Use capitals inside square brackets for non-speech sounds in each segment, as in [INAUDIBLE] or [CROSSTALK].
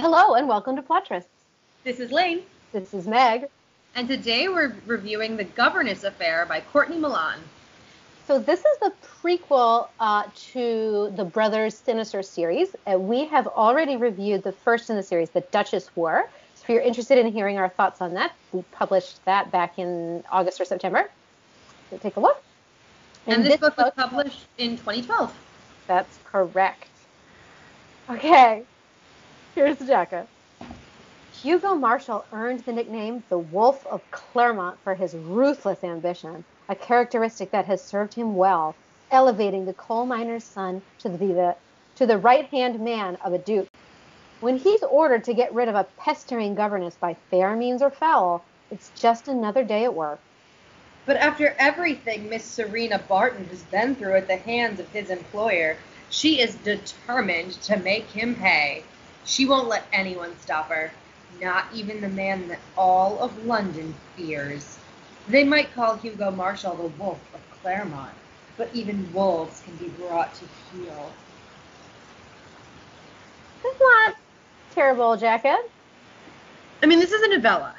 Hello and welcome to Plotrists. This is Lane, This is Meg. and today we're reviewing The Governess Affair by Courtney Milan. So this is the prequel uh, to the Brothers Sinister series. Uh, we have already reviewed the first in the series, The Duchess War. So if you're interested in hearing our thoughts on that, we published that back in August or September. So take a look. And, this, book was published in 2012. That's correct. Okay, here's the jacket. Hugo Marshall earned the nickname the Wolf of Clermont for his ruthless ambition, a characteristic that has served him well, elevating the coal miner's son to the, the to the right-hand man of a duke. When he's ordered to get rid of a pestering governess by fair means or foul, it's just another day at work. But after everything Miss Serena Barton has been through at the hands of his employer, she is determined to make him pay. She won't let anyone stop her, not even the man that all of London fears. They might call Hugo Marshall the Wolf of Clermont, but even wolves can be brought to heel. It's not terrible, jacket. I mean, this is a novella.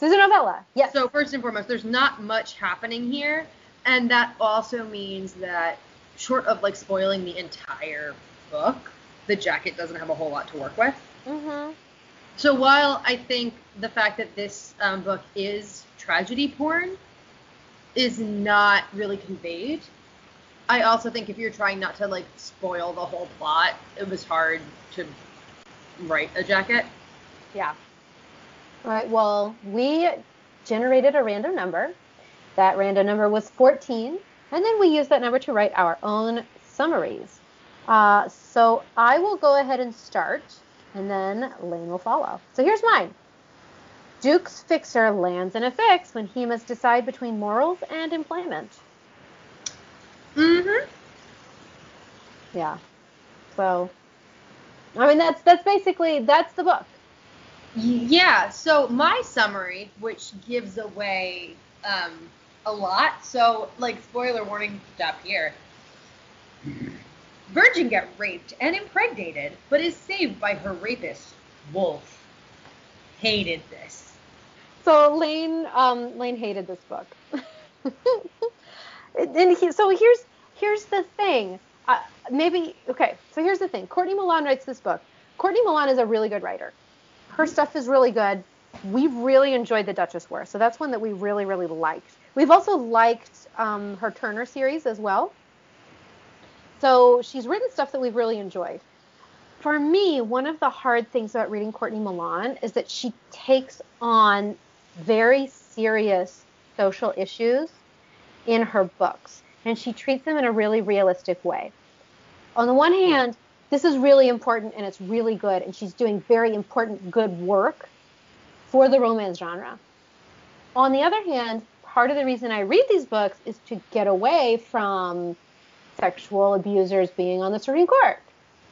This is a novella. Yes. So first and foremost, there's not much happening here, and that also means that short of like spoiling the entire book, the jacket doesn't have a whole lot to work with. mm-hmm. So while I think the fact that this um, book is tragedy porn is not really conveyed, I also think if you're trying not to like spoil the whole plot, it was hard to write a jacket. Yeah. All right. Well, we generated a random number. That random number was 14, and then we used that number to write our own summaries. Uh, so I will go ahead and start, and then Lane will follow. So here's mine. Duke's fixer lands in a fix when he must decide between morals and employment. Mm-hmm. Yeah. So, I mean, that's that's basically that's the book. Yeah, so my summary, which gives away um, a lot, so like spoiler warning stop here. Virgin got raped and impregnated, but is saved by her rapist, Wolf. Hated this. So Lane, um, Lane hated this book. [LAUGHS] and he, so here's here's the thing. Uh, maybe okay. So here's the thing. Courtney Milan writes this book. Courtney Milan is a really good writer. Her stuff is really good. We really enjoyed the Duchess War, so that's one that we really really liked. We've also liked um, her Turner series as well. So she's written stuff that we've really enjoyed. For me, one of the hard things about reading Courtney Milan is that she takes on very serious social issues in her books, and she treats them in a really realistic way. On the one hand, this is really important and it's really good, and she's doing very important, good work for the romance genre. On the other hand, part of the reason I read these books is to get away from sexual abusers being on the Supreme Court,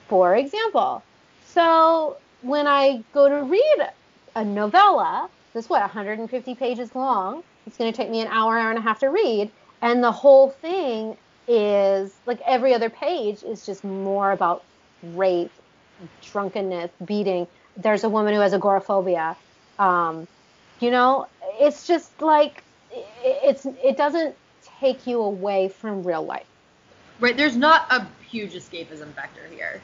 for example. So when I go to read a novella, this is what 150 pages long. It's going to take me an hour, hour and a half to read, and the whole thing is like every other page is just more about rape, drunkenness, beating. There's a woman who has agoraphobia. Um, you know, it's just like it's it doesn't take you away from real life. Right, there's not a huge escapism factor here.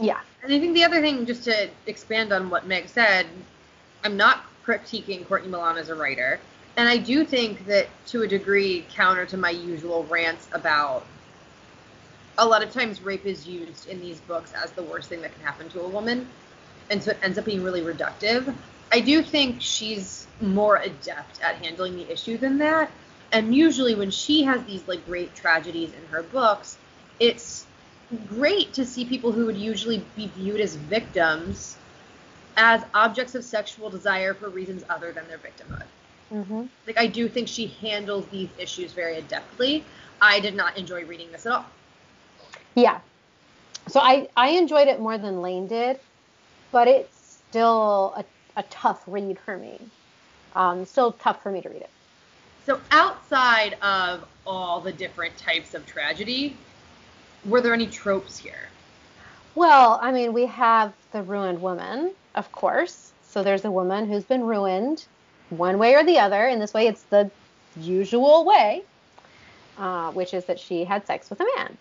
Yeah. And I think the other thing, just to expand on what Meg said, I'm not critiquing Courtney Milan as a writer. And I do think that to a degree, counter to my usual rants about a lot of times rape is used in these books as the worst thing that can happen to a woman. And so it ends up being really reductive. I do think she's more adept at handling the issue than that. And usually when she has these like great tragedies in her books, it's great to see people who would usually be viewed as victims as objects of sexual desire for reasons other than their victimhood. Mm-hmm. Like I do think she handles these issues very adeptly. I did not enjoy reading this at all. Yeah. So I, I enjoyed it more than Lane did, but it's still a, a tough read for me. Um, still tough for me to read it. So outside of all the different types of tragedy, were there any tropes here? Well, I mean, we have the ruined woman, of course. So there's a woman who's been ruined one way or the other. In this way, it's the usual way, uh, which is that she had sex with a man.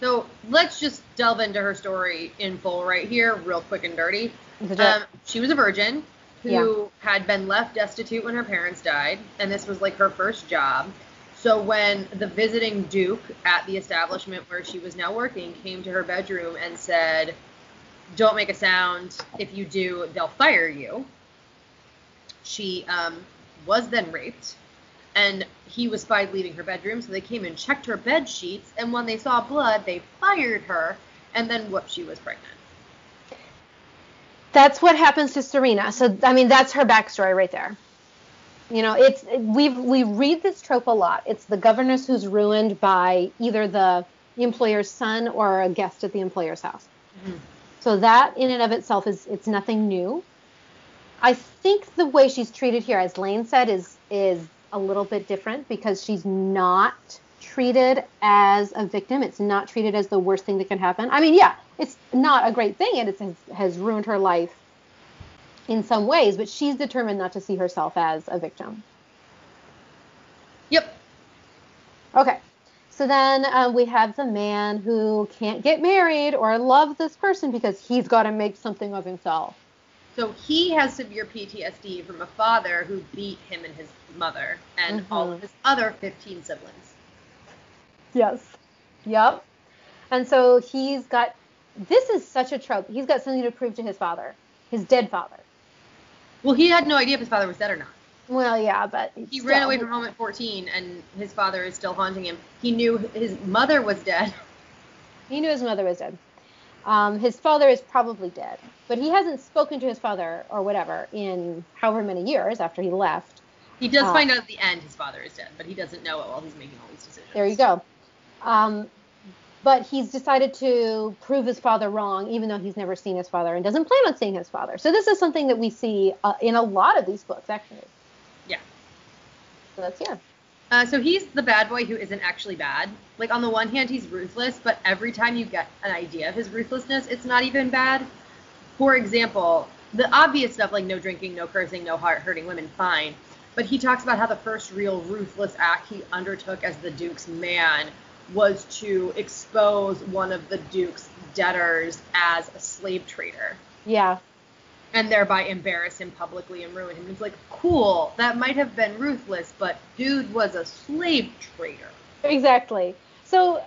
So let's just delve into her story in full right here, real quick and dirty. Um, she was a virgin who Yeah. had been left destitute when her parents died, and this was like her first job. So when the visiting duke at the establishment where she was now working came to her bedroom and said, "Don't make a sound. If you do, they'll fire you." She um, was then raped, and he was spied leaving her bedroom. So they came and checked her bed sheets, and when they saw blood, they fired her, and then whoop, she was pregnant. That's what happens to Serena. So I mean, that's her backstory right there. You know, it's we've we read this trope a lot. It's the governess who's ruined by either the employer's son or a guest at the employer's house. Mhm. So that in and of itself is it's nothing new. I think the way she's treated here, as Lane said, is is a little bit different because she's not treated as a victim. It's not treated as the worst thing that can happen. I mean, yeah, it's not a great thing, and it has, has ruined her life in some ways, but she's determined not to see herself as a victim. Yep. Okay. So then um, we have the man who can't get married or love this person because he's got to make something of himself. So he has severe PTSD from a father who beat him and his mother and all of Mhm. his other 15 siblings. Yes. Yep. And so he's got this is such a trope. He's got something to prove to his father, his dead father. Well, he had no idea if his father was dead or not. Well, yeah, but He still. ran away from home at 14 and his father is still haunting him. He knew his mother was dead. [LAUGHS] He knew his mother was dead. Um, his father is probably dead, but he hasn't spoken to his father or whatever in however many years after he left. He does Ah. find out at the end his father is dead, but he doesn't know it while he's making all these decisions. There you go. Um, but he's decided to prove his father wrong, even though he's never seen his father and doesn't plan on seeing his father. So this is something that we see uh, in a lot of these books, actually. Yeah. So that's here. Uh, so he's the bad boy who isn't actually bad. Like on the one hand, he's ruthless, but every time you get an idea of his ruthlessness, it's not even bad. For example, the obvious stuff like no drinking, no cursing, no heart hurting women, fine. But he talks about how the first real ruthless act he undertook as the Duke's man was to expose one of the Duke's debtors as a slave trader Yeah. and thereby embarrass him publicly and ruin him. It's like, cool, that might have been ruthless, but dude was a slave trader. Exactly. So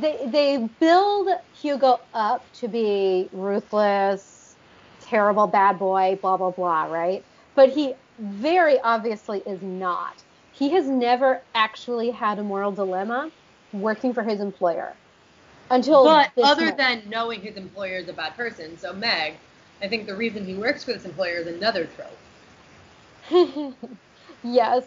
they they build Hugo up to be ruthless, terrible bad boy, blah blah blah, right? But he very obviously is not. He has never actually had a moral dilemma working for his employer until But other moment. than knowing his employer is a bad person, so Meg, I think the reason he works for this employer is another trope. [LAUGHS] yes,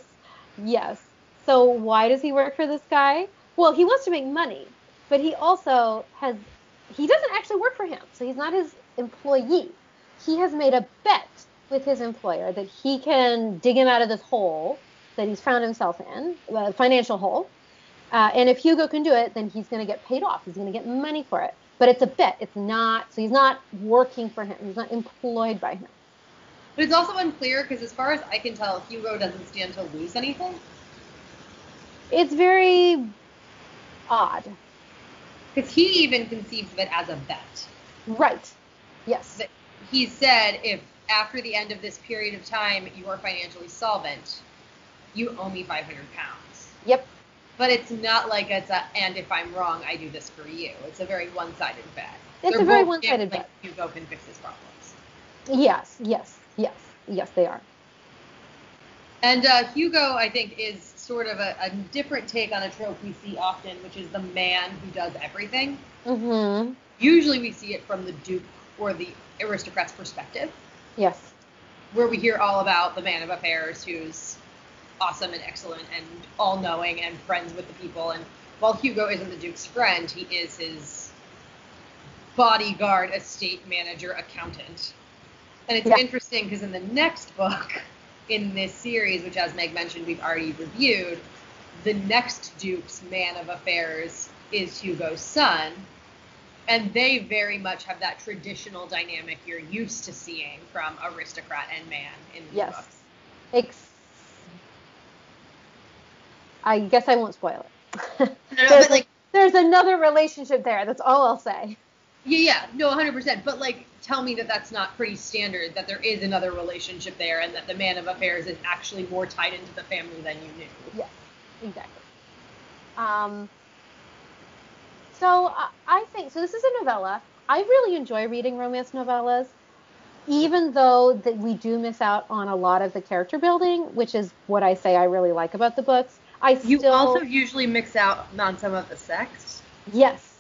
yes. So why does he work for this guy? Well, he wants to make money, but he also has he doesn't actually work for him, so he's not his employee. He has made a bet with his employer that he can dig him out of this hole that he's found himself in, a financial hole. Uh, and if Hugo can do it, then he's going to get paid off. He's going to get money for it. But it's a bet. It's not. So he's not working for him. He's not employed by him. But it's also unclear because, as far as I can tell, Hugo doesn't stand to lose anything. It's very odd. Because he even conceives of it as a bet. Right. Yes. He said, if after the end of this period of time you are financially solvent, you owe me 500 pounds. Yep. But it's not like it's a, and if I'm wrong, I do this for you. It's a very one-sided bet. It's They're a very one-sided bet. Hugo can fix his problems. Yes. Yes. Yes. Yes, they are. And uh, Hugo, I think, is sort of a, a different take on a trope we see often, which is the man who does everything. Mm-hmm. Usually we see it from the duke or the aristocrat's perspective, Yes. where we hear all about the man of affairs who's awesome and excellent and all knowing and friends with the people. And while Hugo isn't the duke's friend, he is his bodyguard, estate manager, accountant. And it's Yeah. interesting because in the next book in this series, which as Meg mentioned, we've already reviewed, the next Duke's man of affairs is Hugo's son, and they very much have that traditional dynamic you're used to seeing from aristocrat and man in these Yes. books. Ex- I guess I won't spoil it. No, [LAUGHS] there's, but like, there's another relationship there. That's all I'll say. yeah, yeah, no, 100%. But like, tell me that that's not pretty standard. That there is another relationship there, and that the man of affairs is actually more tied into the family than you knew. Yes, exactly. Um, so I, I think so. This is a novella. I really enjoy reading romance novellas, even though that we do miss out on a lot of the character building, which is what I say I really like about the books. I You still also usually mix out on some of the sex. yes,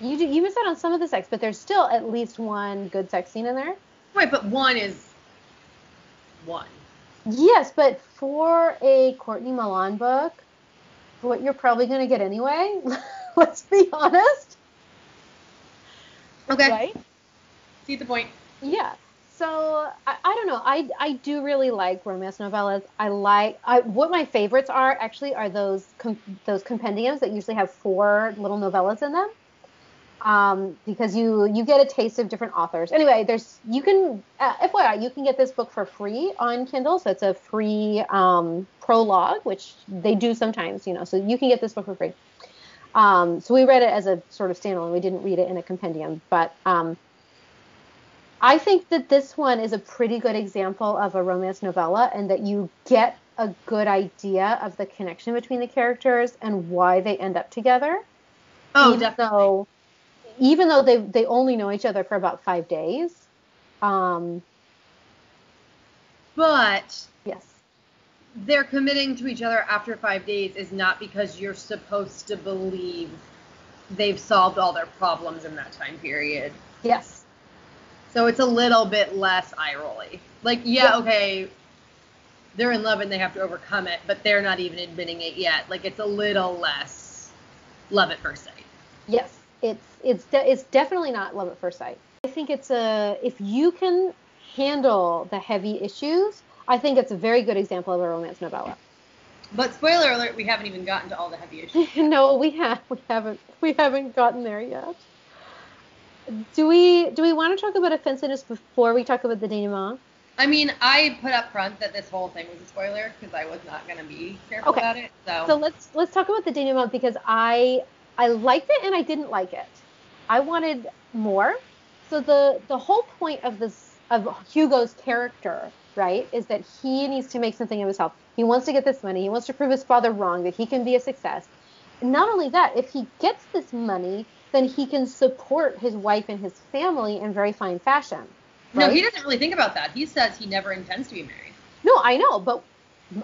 you do, you miss out on some of the sex, but there's still at least one good sex scene in there. Right, but one is one. Yes, but for a Courtney Milan book, what you're probably going to get anyway, [LAUGHS] let's be honest, Okay. right? See the point. Yeah. So I, I don't know. I I do really like romance novellas. I like I what my favorites are actually are those com, those compendiums that usually have four little novellas in them. Um, because you you get a taste of different authors. Anyway, there's you can uh, FYI you can get this book for free on Kindle. So it's a free um, prologue, which they do sometimes, you know. So you can get this book for free. Um, so we read it as a sort of standalone. We didn't read it in a compendium, but um, I think that this one is a pretty good example of a romance novella, and that you get a good idea of the connection between the characters and why they end up together. Oh, even definitely. though, even though they they only know each other for about five days. Um, But yes. they're committing to each other after five days is not because you're supposed to believe they've solved all their problems in that time period. Yes. So it's a little bit less eye rolly. Like, yeah, okay, they're in love and they have to overcome it, but they're not even admitting it yet. Like, it's a little less love at first sight. Yes, it's it's de- it's definitely not love at first sight. I think it's a if you can handle the heavy issues, I think it's a very good example of a romance novella. But spoiler alert, we haven't even gotten to all the heavy issues. [LAUGHS] no, we have we haven't we haven't gotten there yet. Do we do we want to talk about offensiveness before we talk about the denouement? I mean, I put up front that this whole thing was a spoiler because I was not going to be careful Okay. about it. So, So let's let's talk about the denouement because I I liked it and I didn't like it. I wanted more. So the the whole point of this of Hugo's character, right, is that he needs to make something of himself. He wants to get this money. He wants to prove his father wrong that he can be a success. Not only that, if he gets this money, then he can support his wife and his family in very fine fashion. no, he doesn't really think about that. He says he never intends to be married. No, I know, but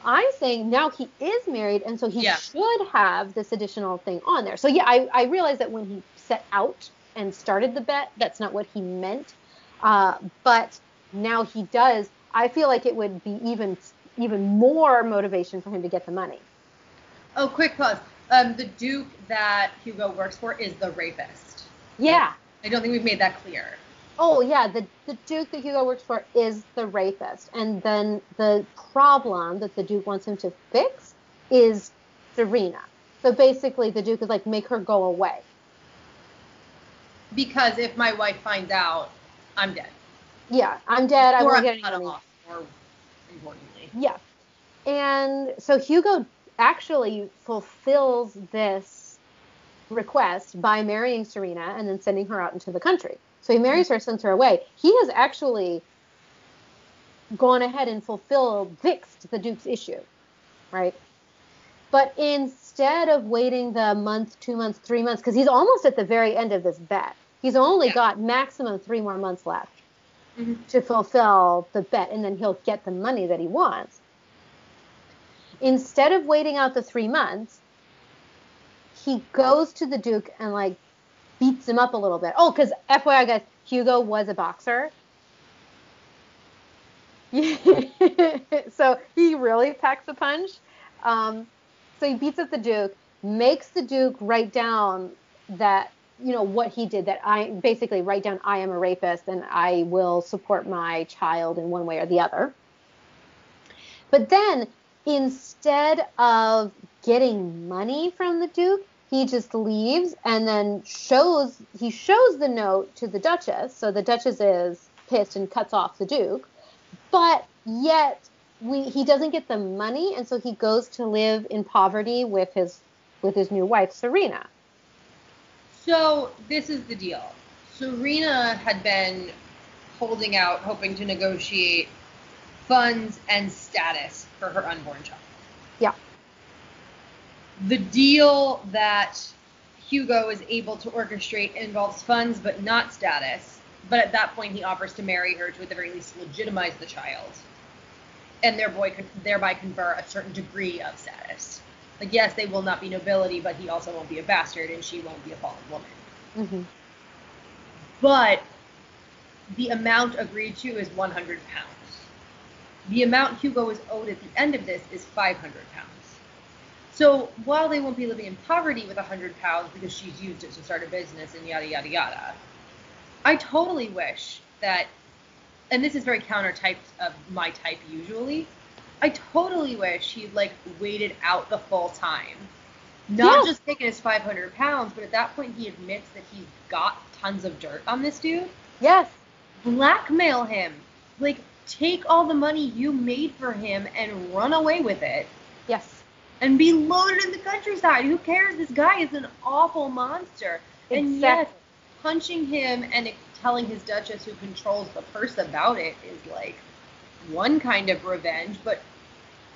I'm saying now he is married, and so he Yeah. should have this additional thing on there. So yeah, I, I realize that when he set out and started the bet, that's not what he meant. Uh, but now he does. I feel like it would be even even more motivation for him to get the money. Oh, quick pause. Um, the Duke that Hugo works for is the rapist. Yeah. I don't think we've made that clear. Oh yeah, the the Duke that Hugo works for is the rapist, and then the problem that the Duke wants him to fix is Serena. So basically, the Duke is like, make her go away. Because if my wife finds out, I'm dead. Yeah, I'm dead. I won't I'm get any money. off. Importantly. Yeah. And so Hugo actually fulfills this request by marrying Serena and then sending her out into the country. So he marries her, sends her away. He has actually gone ahead and fulfilled, fixed the Duke's issue, right? But instead of waiting the month, two months, three months, because he's almost at the very end of this bet, he's only Yeah. got maximum three more months left Mhm. to fulfill the bet and then he'll get the money that he wants. Instead of waiting out the three months, he goes to the Duke and like beats him up a little bit. Oh, because FYI guys, Hugo was a boxer. [LAUGHS] so he really packs a punch. Um, so he beats up the Duke, makes the Duke write down that you know what he did that I basically write down I am a rapist and I will support my child in one way or the other. But then instead of getting money from the Duke, he just leaves and then shows he shows the note to the Duchess. So the Duchess is pissed and cuts off the Duke, but yet we he doesn't get the money, and so he goes to live in poverty with his with his new wife Serena. So this is the deal. Serena had been holding out, hoping to negotiate funds and status for her unborn child. Yeah. The deal that Hugo is able to orchestrate involves funds but not status. But at that point, he offers to marry her to at the very least legitimize the child, and thereby thereby confer a certain degree of status. Like yes, they will not be nobility, but he also won't be a bastard, and she won't be a fallen woman. Mm-hmm. But the amount agreed to is 100 pounds. The amount Hugo is owed at the end of this is 500 pounds. So while they won't be living in poverty with 100 pounds because she's used it to start a business and yada yada yada, I totally wish that, and this is very counter type of my type usually. I totally wish he'd like waited out the full time, not Yes. just taken his 500 pounds, but at that point he admits that he's got tons of dirt on this dude. Yes. Blackmail him, like take all the money you made for him and run away with it Yes. and be loaded in the countryside. Who cares? This guy is an awful monster. And yes, punching him and telling his duchess who controls the purse about it is like one kind of revenge, but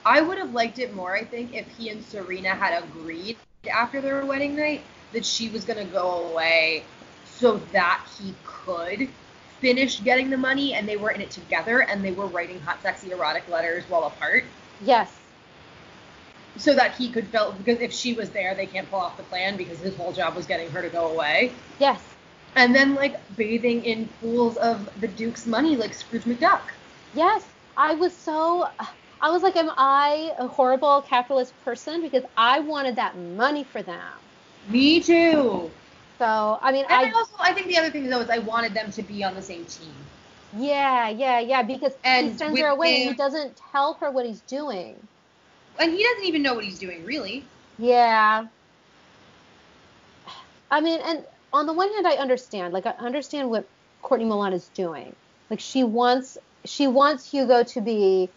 I would have liked it more, I think, if he and Serena had agreed after their wedding night that she was going to go away so that he could finish getting the money and they were in it together and they were writing hot, sexy, erotic letters while apart Yes. so that he could fill because if she was there they can't pull off the plan because his whole job was getting her to go away Yes. and then like bathing in pools of the duke's money like scrooge mcduck Yes. I was so I was like, am I a horrible capitalist person? Because I wanted that money for them. me too So I mean and I, I also i think the other thing though is i wanted them to be on the same team Yeah, yeah, yeah. Because he sends her away and he doesn't tell her what he's doing. and he doesn't even know what he's doing really Yeah. I mean, and on the one hand, I understand. Like, I understand what Courtney Milan is doing. Like, she wants she wants Hugo to be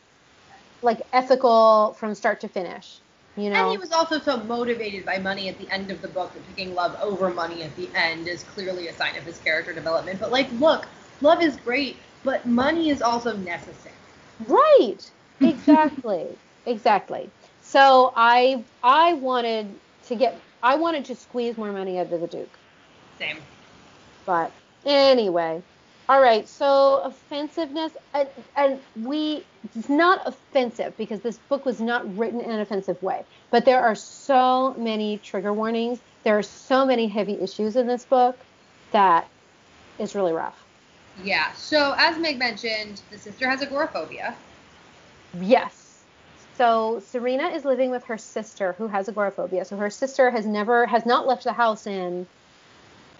like ethical from start to finish. You know. and he was also so motivated by money at the end of the book that picking love over money at the end is clearly a sign of his character development but like look love is great but money is also necessary Right. Exactly. [LAUGHS] exactly. So I I wanted to get I wanted to squeeze more money out of the Duke. same But anyway, all right. So offensiveness, and, and we it's not offensive because this book was not written in an offensive way. But there are so many trigger warnings. There are so many heavy issues in this book that is really rough. Yeah. So as Meg mentioned, the sister has agoraphobia. Yes. So Serena is living with her sister who has agoraphobia. So her sister has never has not left the house in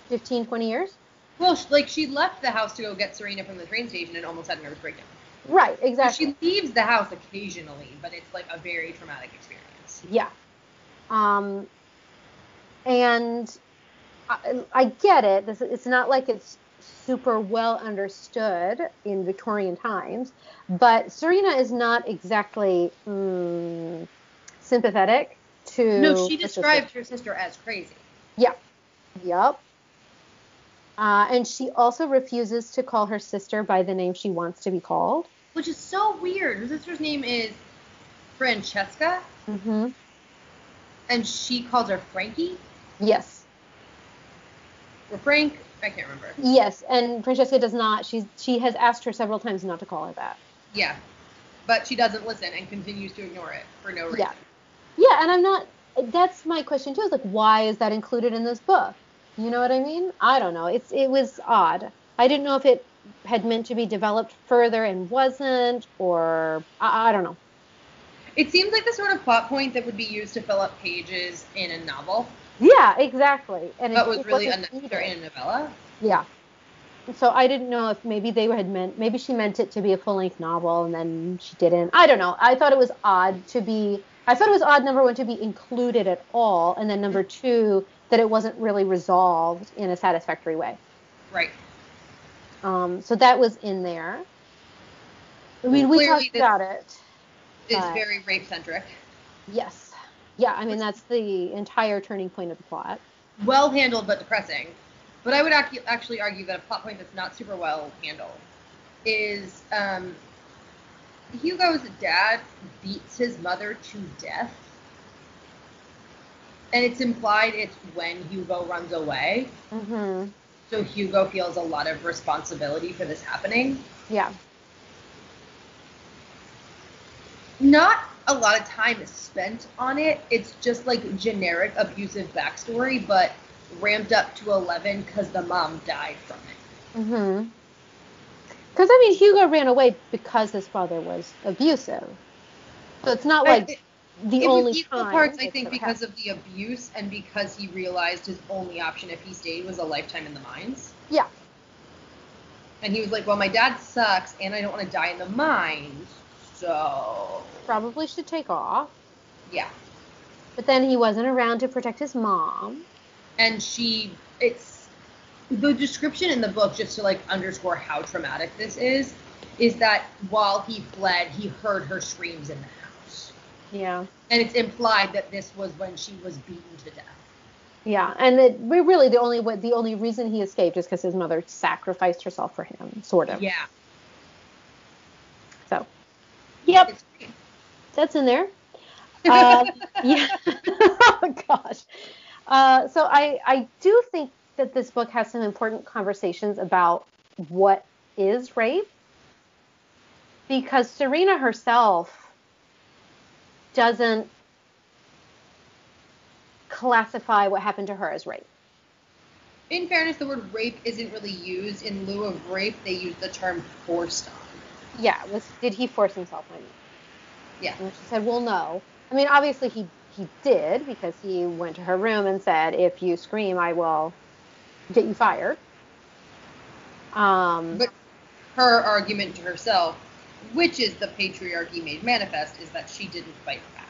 15, 20 years. Well, sh- like she left the house to go get Serena from the train station and almost had a nervous breakdown. Right, So exactly. she leaves the house occasionally, but it's like a very traumatic experience. Yeah. Um, and I, I get it. This, it's not like it's super well understood in Victorian times, but Serena is not exactly mm, sympathetic to. No, she her sister. described her sister as crazy. Yeah. Yep. Uh, and she also refuses to call her sister by the name she wants to be called. Which is so weird. Her sister's name is Francesca, Mm-hmm. and she calls her Frankie. Yes. Or Frank. I can't remember. Yes. And Francesca does not. She's she has asked her several times not to call her that. Yeah. But she doesn't listen and continues to ignore it for no reason. Yeah. Yeah, and I'm not. That's my question too. Is like, why is that included in this book? You know what I mean? I don't know. It's it was odd. I didn't know if it had meant to be developed further and wasn't, or I, I don't know. It seems like the sort of plot point that would be used to fill up pages in a novel, Yeah, exactly. And but it- was really unnecessary in a novella. Yeah. So I didn't know if maybe they had meant maybe she meant it to be a full length novel and then she didn't. I don't know. I thought it was odd to be I thought it was odd number one to be included at all, and then number two that it wasn't really resolved in a satisfactory way. Right. Um, so that was in there. I mean, we Clearly talked about it. It's very rape centric. Yes. Yeah, I mean that's the entire turning point of the plot. Well handled but depressing. But I would ac- actually argue that a plot point that's not super well handled is um, Hugo's dad beats his mother to death. And it's implied it's when Hugo runs away. hmm So Hugo feels a lot of responsibility for this happening. Yeah. Not a lot of time is spent on it. It's just like generic abusive backstory, but ramped up to 11 because the mom died from it. Mm-hmm. Because I mean, Hugo ran away because his father was abusive. So it's not like It- the it only was equal parts, I think, because happened. of the abuse and because he realized his only option if he stayed was a lifetime in the mines. Yeah. And he was like, well, my dad sucks and I don't want to die in the mines. So, Probably should take off. yeah. But then he wasn't around to protect his mom. and she it's the description in the book just to like underscore how traumatic this is is that while he fled he heard her screams in the Yeah. and it's implied that this was when she was beaten to death Yeah, and that we really the only the only reason he escaped is because his mother sacrificed herself for him, sort of. yeah So, yep, that's in there. [LAUGHS] Um, yeah. [LAUGHS] oh gosh. Uh, so I I do think that this book has some important conversations about what is rape, because Serena herself doesn't classify what happened to her as rape. in fairness the word rape isn't really used in lieu of rape they use the term forced on Yeah, was did he force himself on you? yeah And she said, "Well, no. I mean, obviously he he did because he went to her room and said, "If you scream, I will get you fired." Um, but her argument to herself which is the patriarchy made manifest is that she didn't fight back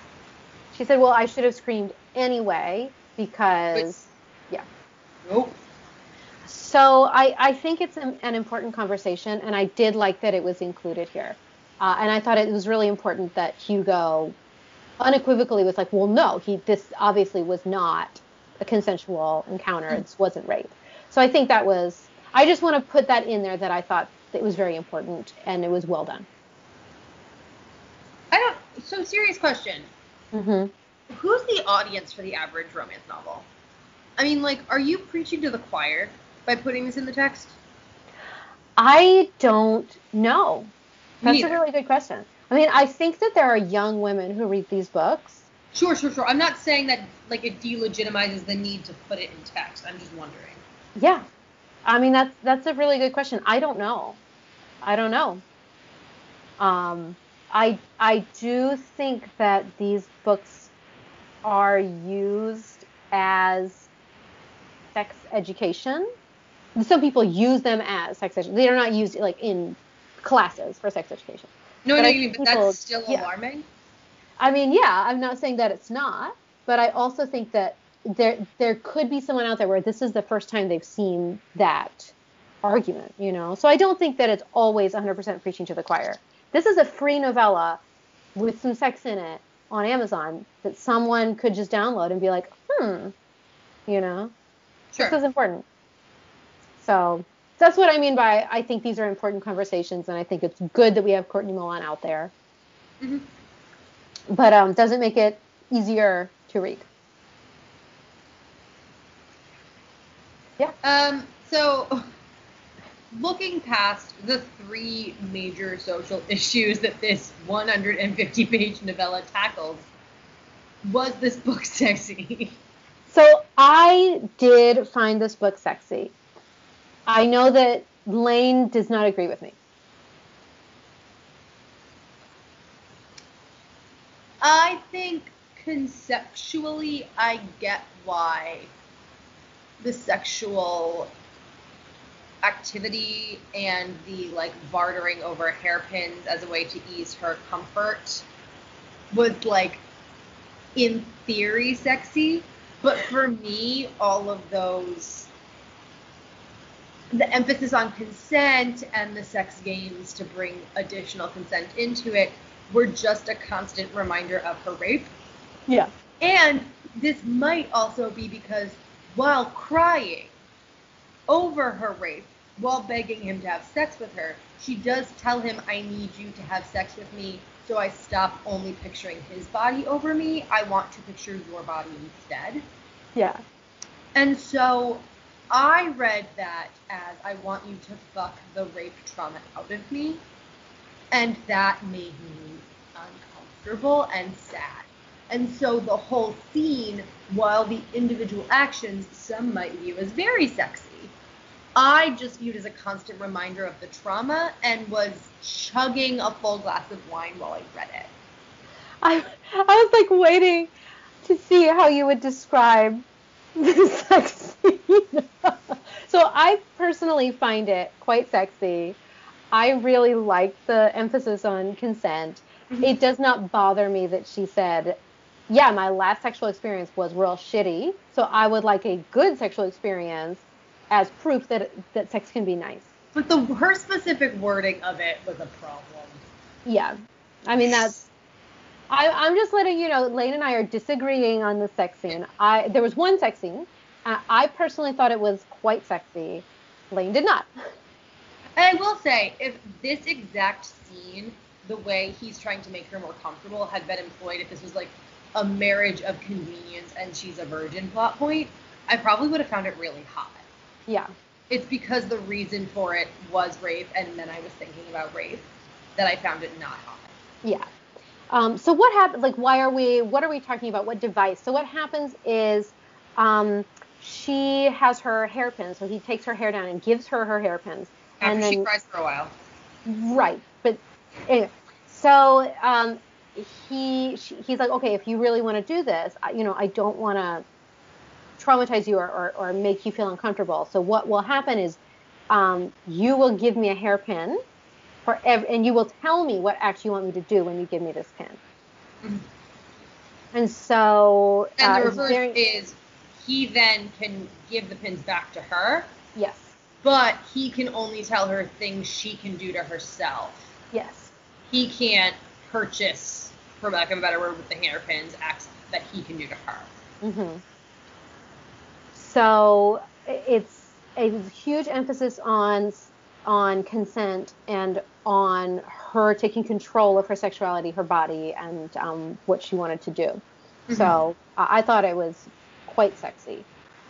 she said, "Well, I should have screamed anyway because yeah." nope So I I think it's an, an important conversation, and I did like that it was included here, uh, and I thought it was really important that Hugo unequivocally was like, "Well, no, he this obviously was not a consensual encounter. It wasn't rape." So I think that was. I just want to put that in there that I thought it was very important and it was well done. So serious question. hmm Who's the audience for the average romance novel? I mean, like, are you preaching to the choir by putting this in the text? I don't know. That's a really good question. I mean, I think that there are young women who read these books. Sure, sure, sure. I'm not saying that like it delegitimizes the need to put it in text. I'm just wondering. Yeah. I mean that's that's a really good question. I don't know. I don't know. Um I I do think that these books are used as sex education. Some people use them as sex education. They are not used like in classes for sex education. No, But no, I you mean, but people- that's still yeah. alarming. I mean, yeah, I'm not saying that it's not, but I also think that there there could be someone out there where this is the first time they've seen that argument, you know. So I don't think that it's always 100% preaching to the choir. This is a free novella with some sex in it on Amazon that someone could just download and be like, hmm, you know, Sure. this is important. So that's what I mean by I think these are important conversations, and I think it's good that we have Courtney Milan out there Mhm. but um, doesn't make it easier to read. Yeah. Um. So, looking past the three major social [LAUGHS] issues that this 150-page novella tackles, was this book sexy? [LAUGHS] So I did find this book sexy. I know that Lane does not agree with me. I think conceptually, I get why the sexual activity and the like bartering over hairpins as a way to ease her comfort was like in theory sexy, but for me, all of those the emphasis on consent and the sex games to bring additional consent into it were just a constant reminder of her rape. Yeah. And this might also be because while crying over her rape, while begging him to have sex with her, she does tell him, I need you to have sex with me so I stop only picturing his body over me. I want to picture your body instead. Yeah. And so I read that as I want you to fuck the rape trauma out of me. And that made me uncomfortable and sad. And so the whole scene, while the individual actions some might view as very sexy, I just viewed as a constant reminder of the trauma and was chugging a full glass of wine while I read it. I I was like waiting to see how you would describe the [LAUGHS] sex scene. so I personally find it quite sexy. I really like the emphasis on consent. Mm-hmm. It does not bother me that she said, "Yeah, my last sexual experience was real shitty, so I would like a good sexual experience." As proof that that sex can be nice. But the her specific wording of it was a problem. Yeah, I mean that's. I, I'm just letting you know, Lane and I are disagreeing on the sex scene. I there was one sex scene. Uh, I personally thought it was quite sexy. Lane did not. And I will say, if this exact scene, the way he's trying to make her more comfortable, had been employed, if this was like a marriage of convenience and she's a virgin plot point, I probably would have found it really hot. Yeah. It's because the reason for it was rape, and then I was thinking about rape that I found it not hot. Yeah. Um, so what happened? Like, why are we? What are we talking about? What device? So what happens is, um, she has her hairpin. So he takes her hair down and gives her her hairpins. After and then, she cries for a while. Right, but anyway. So um, he she, he's like, okay, if you really want to do this, I, you know, I don't want to traumatize you or, or, or make you feel uncomfortable. So what will happen is um, you will give me a hairpin for ev- and you will tell me what actually you want me to do when you give me this pin. Mm-hmm. And so and the uh, reverse very, is he then can give the pins back to her. Yes. But he can only tell her things she can do to herself. Yes. He can't purchase, for lack of a better word, with the hairpins acts that he can do to her. Mm-hmm. So it's a huge emphasis on on consent and on her taking control of her sexuality, her body, and um, what she wanted to do. Mm-hmm. So uh, I thought it was quite sexy.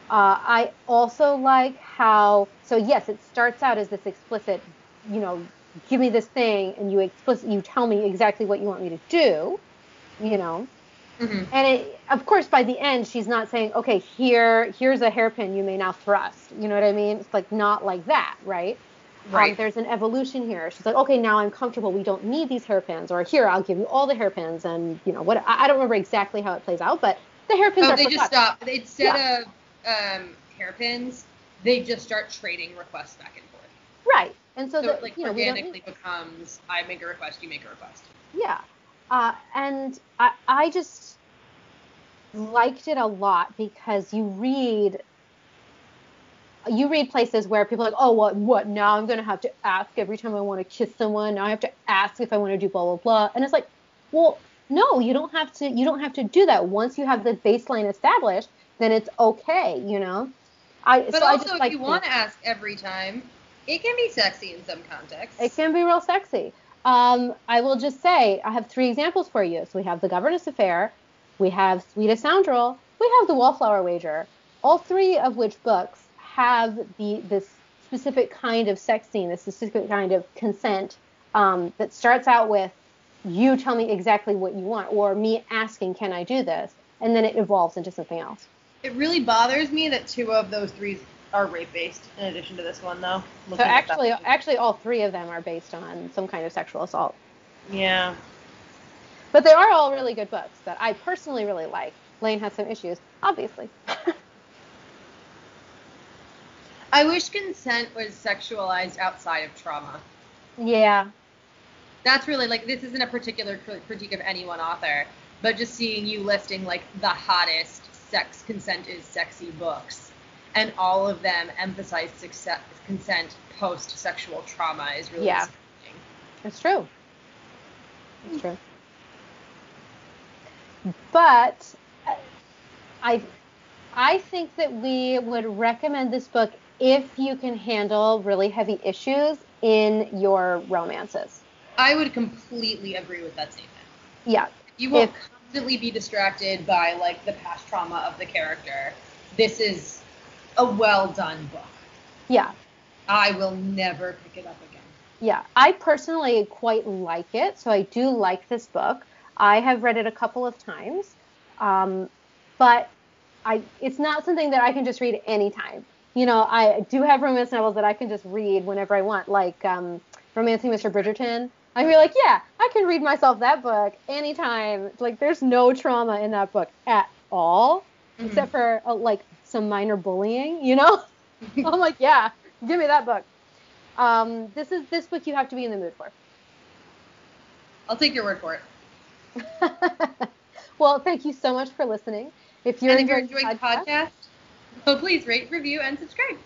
Uh, I also like how so yes, it starts out as this explicit, you know, give me this thing, and you explicit you tell me exactly what you want me to do, you know, Mm-hmm. And it, of course, by the end, she's not saying, okay, here, here's a hairpin you may now thrust. You know what I mean? It's like not like that, right? Um, right. Um, there's an evolution here. She's like, okay, now I'm comfortable. We don't need these hairpins, or here, I'll give you all the hairpins, and you know what? I, I don't remember exactly how it plays out, but the hairpins oh, are. they just stop. Instead yeah. of um, hairpins, they just start trading requests back and forth. Right, and so, so the, like you know, organically becomes I make a request, you make a request. Yeah, uh, and I, I just liked it a lot because you read you read places where people are like, oh, what, what? Now I'm gonna have to ask every time I want to kiss someone. Now I have to ask if I want to do blah blah blah. And it's like, well, no, you don't have to. You don't have to do that. Once you have the baseline established, then it's okay. You know. I, but so also, if like you want to ask every time, it can be sexy in some contexts. It can be real sexy. Um, I will just say I have three examples for you. So we have the governess affair, we have Sweetest Scoundrel, we have the Wallflower Wager. All three of which books have the this specific kind of sex scene, this specific kind of consent um, that starts out with you tell me exactly what you want, or me asking, can I do this? And then it evolves into something else. It really bothers me that two of those three are rape based in addition to this one though. So actually actually all three of them are based on some kind of sexual assault. Yeah. But they are all really good books that I personally really like. Lane has some issues, obviously. [LAUGHS] I wish consent was sexualized outside of trauma. Yeah. That's really like this isn't a particular critique of any one author, but just seeing you listing like the hottest sex consent is sexy books, and all of them emphasize success, consent post sexual trauma is really Yeah. disappointing. It's true. It's true. But I I think that we would recommend this book if you can handle really heavy issues in your romances. I would completely agree with that statement. Yeah. You will If- constantly be distracted by like the past trauma of the character. This is a well done book. Yeah. I will never pick it up again. Yeah, I personally quite like it, so I do like this book. I have read it a couple of times, um, but I it's not something that I can just read anytime. You know, I do have romance novels that I can just read whenever I want, like um, *Romancing Mr. Bridgerton*. I feel like, yeah, I can read myself that book anytime. Like, there's no trauma in that book at all, except for uh, like some minor bullying. You know, [LAUGHS] I'm like, yeah, give me that book. Um, this is this book you have to be in the mood for. I'll take your word for it. [LAUGHS] well, thank you so much for listening. If you're and if you're enjoying enjoying the podcast, so please rate, review, and subscribe.